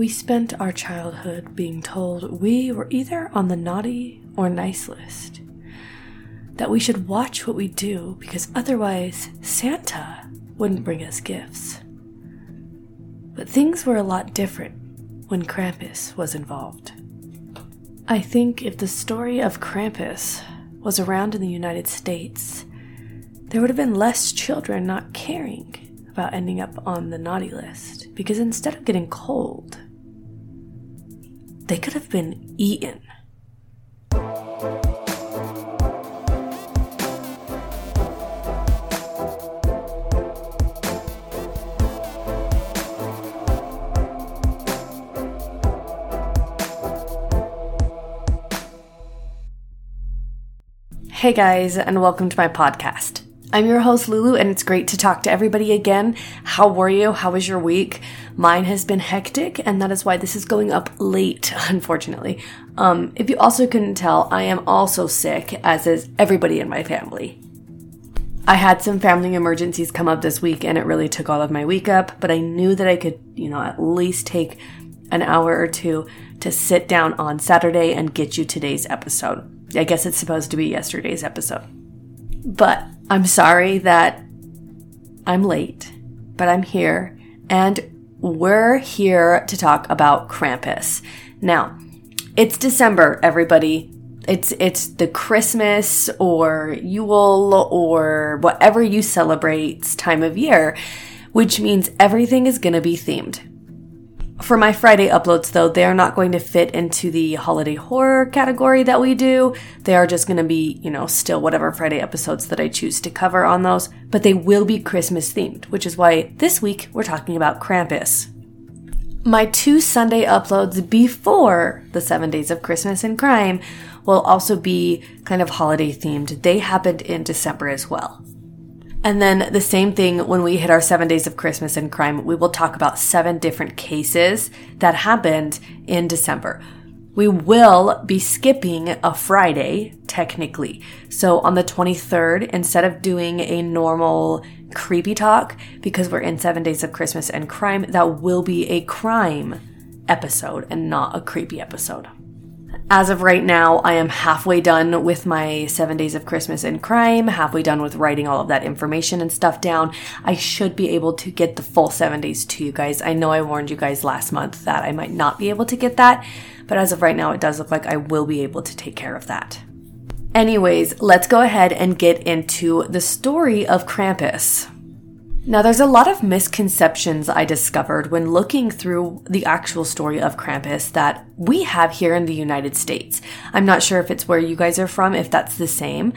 We spent our childhood being told we were either on the naughty or nice list. That we should watch what we do because otherwise Santa wouldn't bring us gifts. But things were a lot different when Krampus was involved. I think if the story of Krampus was around in the United States, there would have been less children not caring about ending up on the naughty list because instead of getting cold, they could have been eaten. Hey guys, and welcome to my podcast. I'm your host, Lulu, and it's great to talk to everybody again. How were you? How was your week? Mine has been hectic, and that is why this is going up late, unfortunately. Um, if you also couldn't tell, I am also sick, as is everybody in my family. I had some family emergencies come up this week, and it really took all of my week up, but I knew that I could, you know, at least take an hour or two to sit down on Saturday and get you today's episode. I guess it's supposed to be yesterday's episode. But I'm sorry that I'm late, but I'm here and we're here to talk about Krampus. Now, it's December, everybody. It's it's the Christmas or Yule or whatever you celebrate time of year, which means everything is going to be themed. For my Friday uploads, though, they are not going to fit into the holiday horror category that we do. They are just going to be, you know, still whatever Friday episodes that I choose to cover on those, but they will be Christmas themed, which is why this week we're talking about Krampus. My two Sunday uploads before the seven days of Christmas and crime will also be kind of holiday themed. They happened in December as well. And then the same thing when we hit our seven days of Christmas and crime, we will talk about seven different cases that happened in December. We will be skipping a Friday, technically. So on the 23rd, instead of doing a normal creepy talk, because we're in seven days of Christmas and crime, that will be a crime episode and not a creepy episode. As of right now, I am halfway done with my seven days of Christmas in crime, halfway done with writing all of that information and stuff down. I should be able to get the full seven days to you guys. I know I warned you guys last month that I might not be able to get that, but as of right now, it does look like I will be able to take care of that. Anyways, let's go ahead and get into the story of Krampus. Now, there's a lot of misconceptions I discovered when looking through the actual story of Krampus that we have here in the United States. I'm not sure if it's where you guys are from, if that's the same,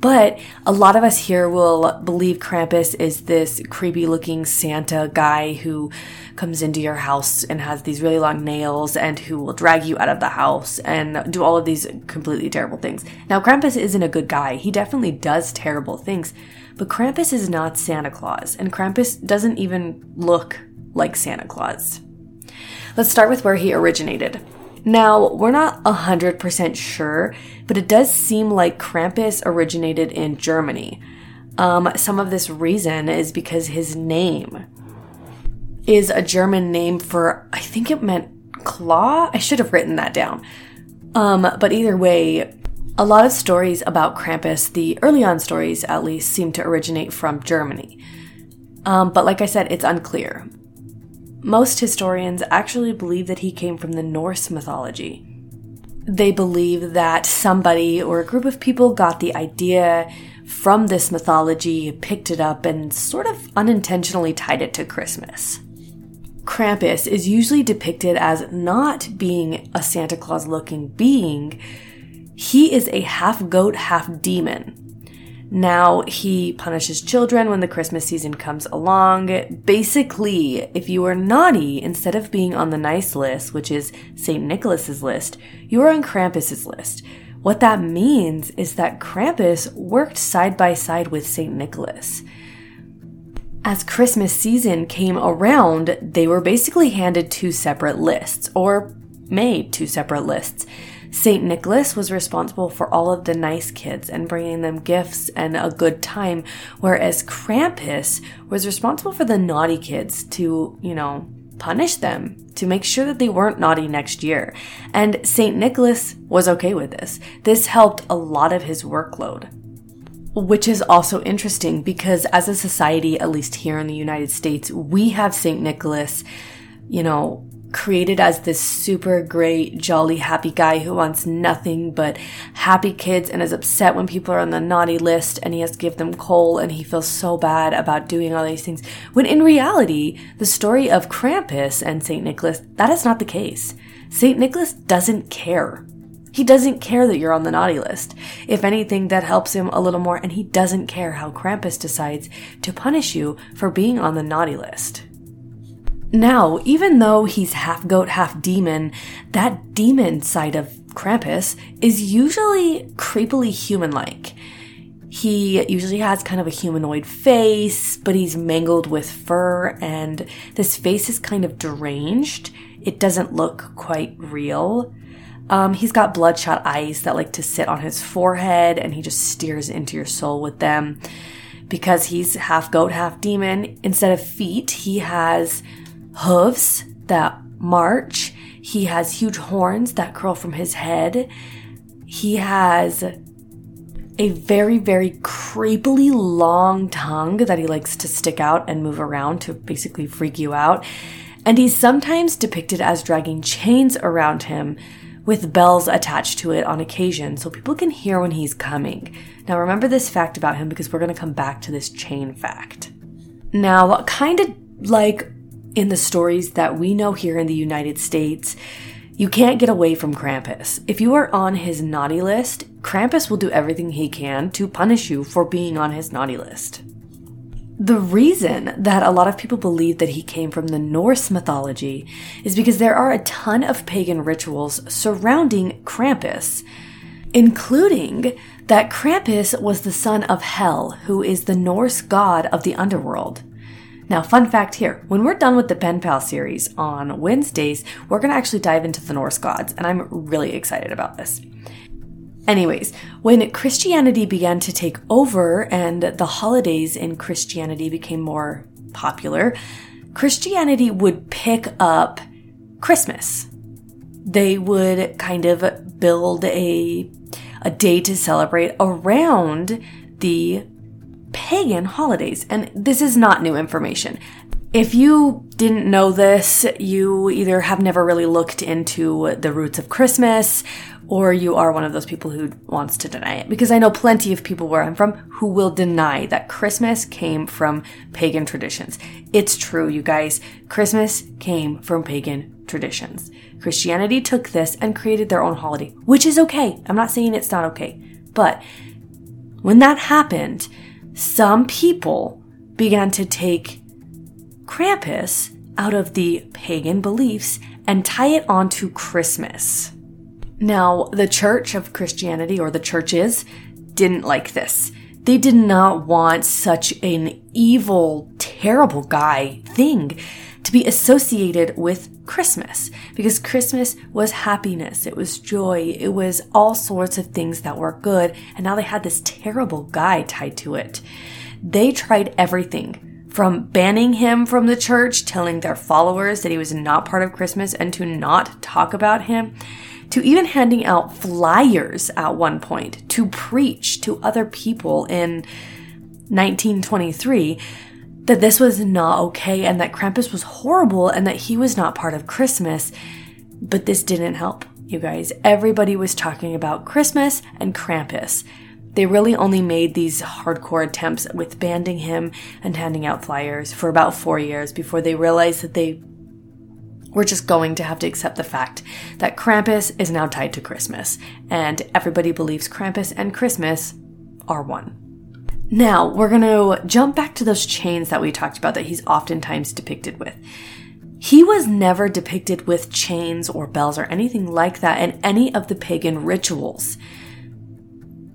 but a lot of us here will believe Krampus is this creepy looking Santa guy who comes into your house and has these really long nails and who will drag you out of the house and do all of these completely terrible things. Now, Krampus isn't a good guy. He definitely does terrible things but Krampus is not Santa Claus, and Krampus doesn't even look like Santa Claus. Let's start with where he originated. Now, we're not 100% sure, but it does seem like Krampus originated in Germany. Um, some of this reason is because his name is a German name for, I think it meant claw. I should have written that down. Um, but either way, a lot of stories about Krampus, the early on stories at least, seem to originate from Germany. Um, but like I said, it's unclear. Most historians actually believe that he came from the Norse mythology. They believe that somebody or a group of people got the idea from this mythology, picked it up, and sort of unintentionally tied it to Christmas. Krampus is usually depicted as not being a Santa Claus looking being, he is a half goat, half demon. Now, he punishes children when the Christmas season comes along. Basically, if you are naughty, instead of being on the nice list, which is St. Nicholas's list, you are on Krampus's list. What that means is that Krampus worked side by side with St. Nicholas. As Christmas season came around, they were basically handed two separate lists, or made two separate lists. St. Nicholas was responsible for all of the nice kids and bringing them gifts and a good time, whereas Krampus was responsible for the naughty kids to, you know, punish them to make sure that they weren't naughty next year. And St. Nicholas was okay with this. This helped a lot of his workload. Which is also interesting because as a society, at least here in the United States, we have St. Nicholas, you know, created as this super great, jolly, happy guy who wants nothing but happy kids and is upset when people are on the naughty list and he has to give them coal and he feels so bad about doing all these things. When in reality, the story of Krampus and St. Nicholas, that is not the case. St. Nicholas doesn't care. He doesn't care that you're on the naughty list. If anything, that helps him a little more, and he doesn't care how Krampus decides to punish you for being on the naughty list. Now, even though he's half goat, half demon, that demon side of Krampus is usually creepily human like. He usually has kind of a humanoid face, but he's mangled with fur, and this face is kind of deranged. It doesn't look quite real. Um, he's got bloodshot eyes that like to sit on his forehead and he just steers into your soul with them. Because he's half goat, half demon, instead of feet, he has hooves that march. He has huge horns that curl from his head. He has a very, very creepily long tongue that he likes to stick out and move around to basically freak you out. And he's sometimes depicted as dragging chains around him with bells attached to it on occasion so people can hear when he's coming. Now, remember this fact about him because we're going to come back to this chain fact. Now, kind of like in the stories that we know here in the United States, you can't get away from Krampus. If you are on his naughty list, Krampus will do everything he can to punish you for being on his naughty list. The reason that a lot of people believe that he came from the Norse mythology is because there are a ton of pagan rituals surrounding Krampus, including that Krampus was the son of Hel, who is the Norse god of the underworld. Now, fun fact here when we're done with the Pen Pal series on Wednesdays, we're going to actually dive into the Norse gods, and I'm really excited about this. Anyways, when Christianity began to take over and the holidays in Christianity became more popular, Christianity would pick up Christmas. They would kind of build a, a day to celebrate around the pagan holidays. And this is not new information. If you didn't know this, you either have never really looked into the roots of Christmas or you are one of those people who wants to deny it. Because I know plenty of people where I'm from who will deny that Christmas came from pagan traditions. It's true, you guys. Christmas came from pagan traditions. Christianity took this and created their own holiday, which is okay. I'm not saying it's not okay. But when that happened, some people began to take Krampus out of the pagan beliefs and tie it onto Christmas. Now, the Church of Christianity, or the churches, didn't like this. They did not want such an evil, terrible guy thing to be associated with Christmas because Christmas was happiness, it was joy, it was all sorts of things that were good, and now they had this terrible guy tied to it. They tried everything from banning him from the church, telling their followers that he was not part of Christmas and to not talk about him, to even handing out flyers at one point to preach to other people in 1923 that this was not okay and that Krampus was horrible and that he was not part of Christmas. But this didn't help, you guys. Everybody was talking about Christmas and Krampus. They really only made these hardcore attempts with banding him and handing out flyers for about four years before they realized that they were just going to have to accept the fact that Krampus is now tied to Christmas, and everybody believes Krampus and Christmas are one. Now, we're going to jump back to those chains that we talked about that he's oftentimes depicted with. He was never depicted with chains or bells or anything like that in any of the pagan rituals.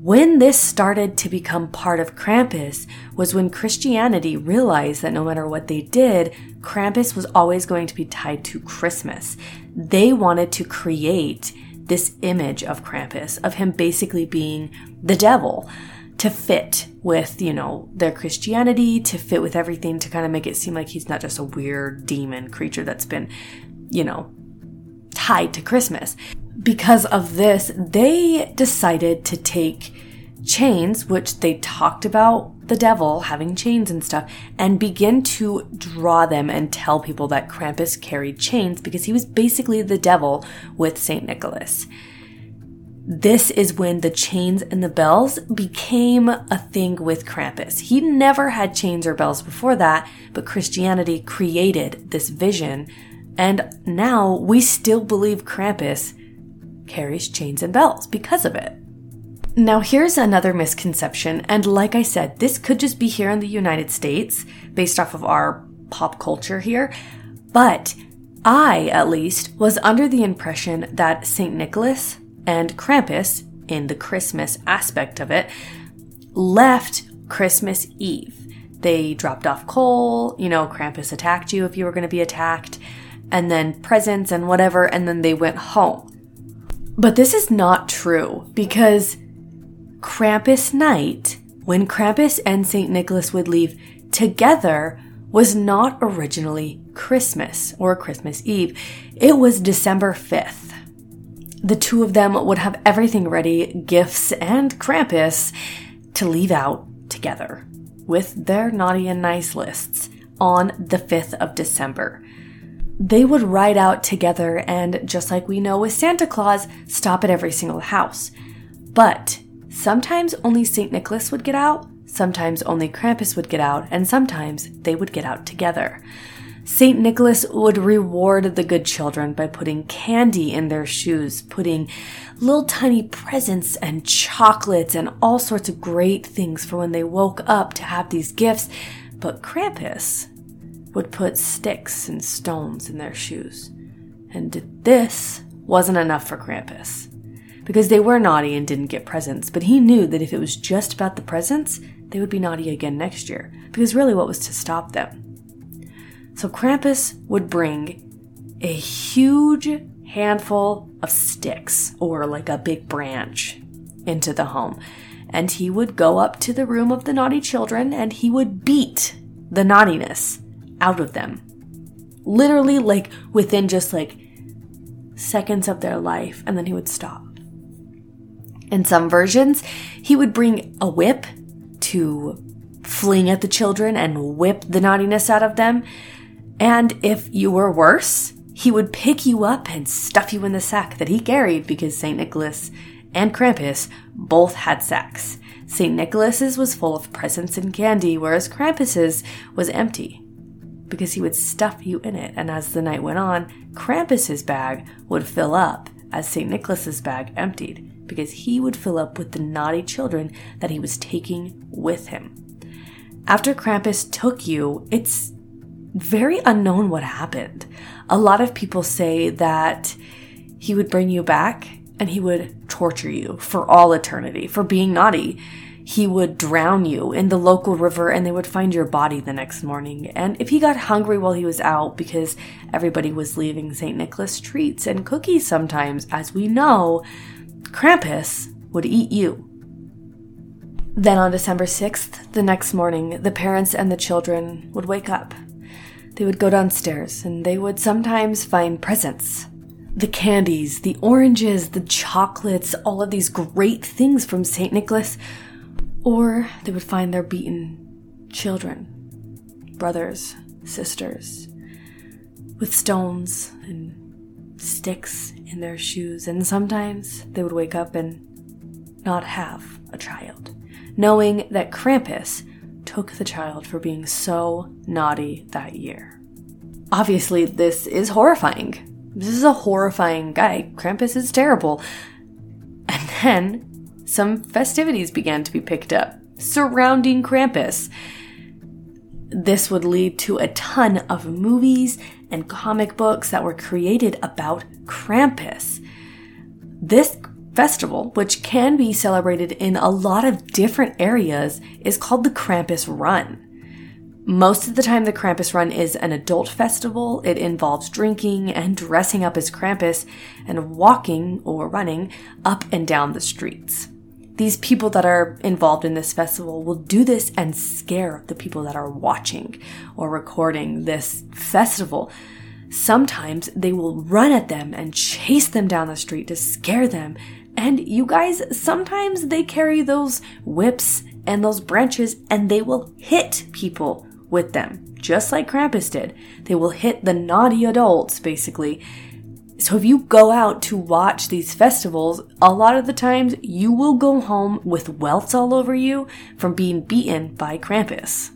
When this started to become part of Krampus was when Christianity realized that no matter what they did, Krampus was always going to be tied to Christmas. They wanted to create this image of Krampus, of him basically being the devil, to fit with, you know, their Christianity, to fit with everything, to kind of make it seem like he's not just a weird demon creature that's been, you know, tied to Christmas. Because of this, they decided to take chains, which they talked about the devil having chains and stuff, and begin to draw them and tell people that Krampus carried chains because he was basically the devil with St. Nicholas. This is when the chains and the bells became a thing with Krampus. He never had chains or bells before that, but Christianity created this vision, and now we still believe Krampus carries chains and bells because of it. Now, here's another misconception, and like I said, this could just be here in the United States based off of our pop culture here, but I, at least, was under the impression that St. Nicholas and Krampus, in the Christmas aspect of it, left Christmas Eve. They dropped off coal, you know, Krampus attacked you if you were going to be attacked, and then presents and whatever, and then they went home. But this is not true because Krampus night, when Krampus and St. Nicholas would leave together, was not originally Christmas or Christmas Eve. It was December 5th. The two of them would have everything ready, gifts and Krampus, to leave out together with their naughty and nice lists on the 5th of December. They would ride out together and, just like we know with Santa Claus, stop at every single house. But Sometimes only St. Nicholas would get out, sometimes only Krampus would get out, and sometimes they would get out together. St. Nicholas would reward the good children by putting candy in their shoes, putting little tiny presents and chocolates and all sorts of great things for when they woke up to have these gifts. But Krampus would put sticks and stones in their shoes. And this wasn't enough for Krampus because they were naughty and didn't get presents, but he knew that if it was just about the presents, they would be naughty again next year, because really what was to stop them? So Krampus would bring a huge handful of sticks, or like a big branch, into the home. And he would go up to the room of the naughty children and he would beat the naughtiness out of them. Literally, like within just like seconds of their life, and then he would stop. In some versions, he would bring a whip to fling at the children and whip the naughtiness out of them. And if you were worse, he would pick you up and stuff you in the sack that he carried because St. Nicholas and Krampus both had sacks. St. Nicholas's was full of presents and candy, whereas Krampus's was empty because he would stuff you in it. And as the night went on, Krampus's bag would fill up as St. Nicholas's bag emptied because he would fill up with the naughty children that he was taking with him. After Krampus took you, it's very unknown what happened. A lot of people say that he would bring you back and he would torture you for all eternity for being naughty. He would drown you in the local river and they would find your body the next morning. And if he got hungry while he was out, because everybody was leaving St. Nicholas treats and cookies sometimes, as we know, Krampus would eat you. Then on December 6th, the next morning, the parents and the children would wake up. They would go downstairs and they would sometimes find presents. The candies, the oranges, the chocolates, all of these great things from St. Nicholas. Or they would find their beaten children, brothers, sisters, with stones and sticks in their shoes, and sometimes they would wake up and not have a child, knowing that Krampus took the child for being so naughty that year. Obviously, this is horrifying. This is a horrifying guy. Krampus is terrible. And then some festivities began to be picked up surrounding Krampus. This would lead to a ton of movies and comic books that were created about Krampus. This festival, which can be celebrated in a lot of different areas, is called the Krampus Run. Most of the time, the Krampus Run is an adult festival. It involves drinking and dressing up as Krampus and walking or running up and down the streets. these people that are involved in this festival will do this and scare the people that are watching or recording this festival. Sometimes they will run at them and chase them down the street to scare them. And you guys, sometimes they carry those whips and those branches and they will hit people with them, just like Krampus did. They will hit the naughty adults, basically, so if you go out to watch these festivals, a lot of the times you will go home with welts all over you from being beaten by Krampus.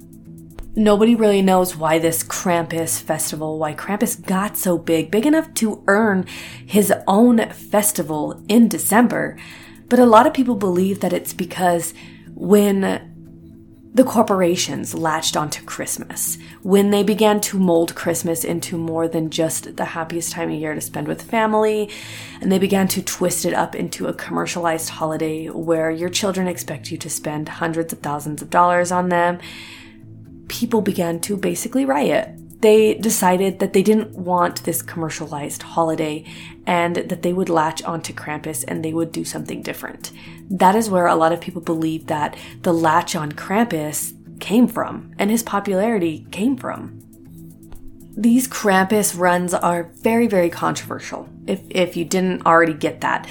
Nobody really knows why this Krampus festival, why Krampus got so big, big enough to earn his own festival in December. But a lot of people believe that it's because when the corporations latched onto Christmas when they began to mold Christmas into more than just the happiest time of year to spend with family, and they began to twist it up into a commercialized holiday where your children expect you to spend hundreds of thousands of dollars on them. People began to basically riot they decided that they didn't want this commercialized holiday and that they would latch onto Krampus and they would do something different. That is where a lot of people believe that the latch on Krampus came from and his popularity came from. These Krampus runs are very, very controversial. If, if you didn't already get that,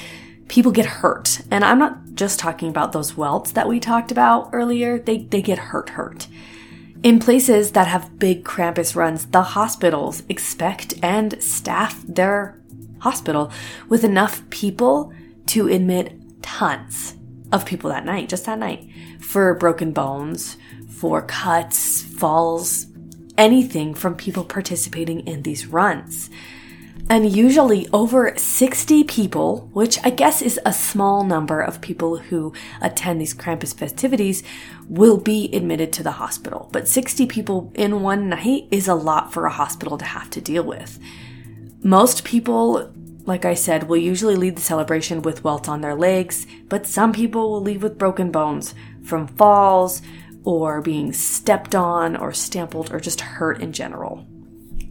people get hurt. And I'm not just talking about those welts that we talked about earlier. They, they get hurt, hurt. In places that have big Krampus runs, the hospitals expect and staff their hospital with enough people to admit tons of people that night, just that night, for broken bones, for cuts, falls, anything from people participating in these runs. And usually over 60 people, which I guess is a small number of people who attend these Krampus festivities, will be admitted to the hospital. But 60 people in one night is a lot for a hospital to have to deal with. Most people, like I said, will usually leave the celebration with welts on their legs, but some people will leave with broken bones from falls or being stepped on or stampled or just hurt in general.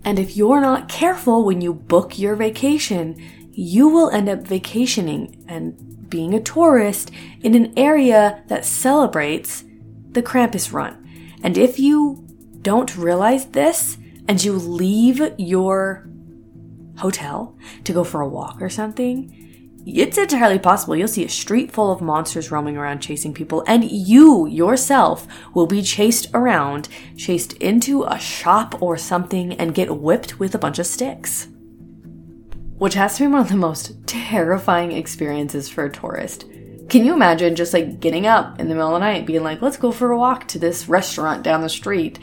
And if you're not careful when you book your vacation, you will end up vacationing and being a tourist in an area that celebrates the Krampus run. And if you don't realize this and you leave your hotel to go for a walk or something, it's entirely possible you'll see a street full of monsters roaming around chasing people, and you yourself will be chased around, chased into a shop or something, and get whipped with a bunch of sticks. Which has to be one of the most terrifying experiences for a tourist. Can you imagine just like getting up in the middle of the night, being like, let's go for a walk to this restaurant down the street?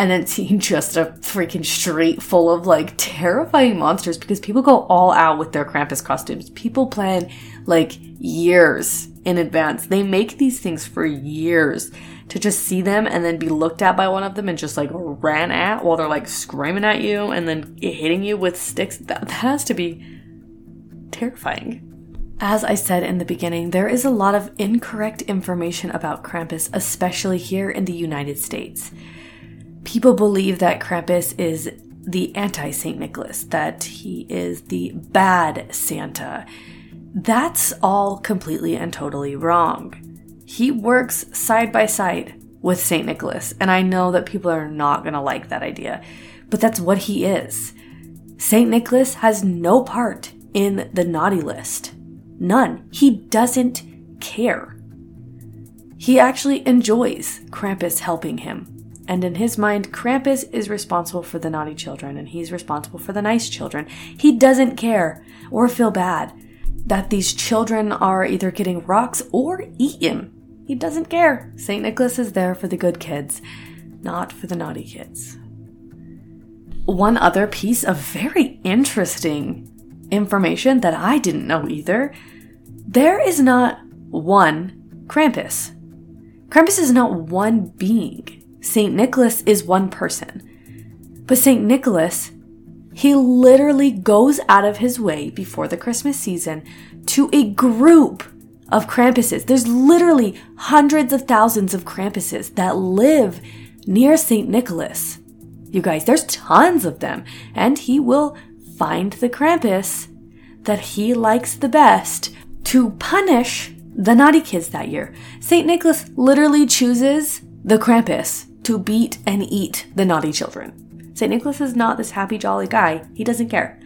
and then seeing just a freaking street full of like terrifying monsters because people go all out with their Krampus costumes. People plan like years in advance. They make these things for years to just see them and then be looked at by one of them and just like ran at while they're like screaming at you and then hitting you with sticks. That, that has to be terrifying. As I said in the beginning, there is a lot of incorrect information about Krampus, especially here in the United States people believe that Krampus is the anti St. Nicholas, that he is the bad Santa. That's all completely and totally wrong. He works side by side with St. Nicholas, and I know that people are not going to like that idea, but that's what he is. St. Nicholas has no part in the naughty list. None. He doesn't care. He actually enjoys Krampus helping him and in his mind, Krampus is responsible for the naughty children and he's responsible for the nice children. He doesn't care or feel bad that these children are either getting rocks or eaten. He doesn't care. St. Nicholas is there for the good kids, not for the naughty kids. One other piece of very interesting information that I didn't know either there is not one Krampus. Krampus is not one being. St. Nicholas is one person. But St. Nicholas, he literally goes out of his way before the Christmas season to a group of Krampuses. There's literally hundreds of thousands of Krampuses that live near St. Nicholas. You guys, there's tons of them. And he will find the Krampus that he likes the best to punish the naughty kids that year. St. Nicholas literally chooses the Krampus to beat and eat the naughty children. St. Nicholas is not this happy, jolly guy. He doesn't care.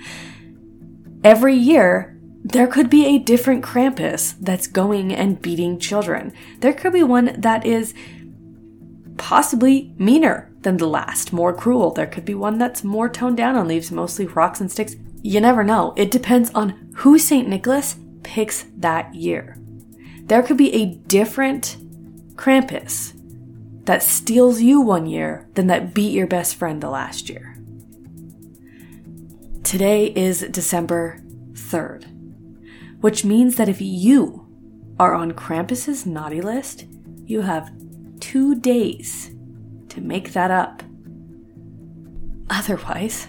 Every year, there could be a different Krampus that's going and beating children. There could be one that is possibly meaner than the last, more cruel. There could be one that's more toned down and leaves mostly rocks and sticks. You never know. It depends on who St. Nicholas picks that year. There could be a different Krampus that steals you one year than that beat your best friend the last year. Today is December 3rd, which means that if you are on Krampus's naughty list, you have two days to make that up. Otherwise,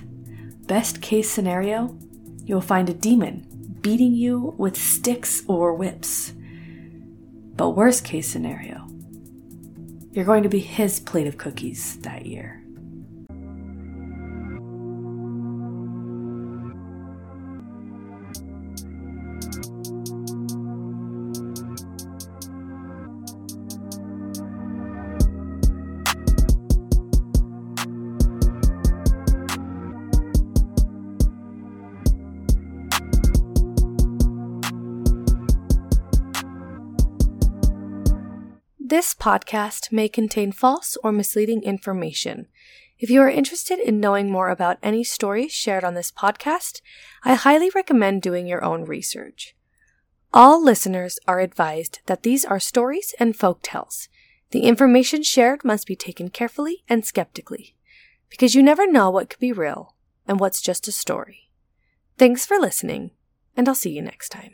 best case scenario, you'll find a demon beating you with sticks or whips. But worst case scenario, you're going to be his plate of cookies that year. This podcast may contain false or misleading information. If you are interested in knowing more about any stories shared on this podcast, I highly recommend doing your own research. All listeners are advised that these are stories and folk tales. The information shared must be taken carefully and skeptically, because you never know what could be real and what's just a story. Thanks for listening, and I'll see you next time.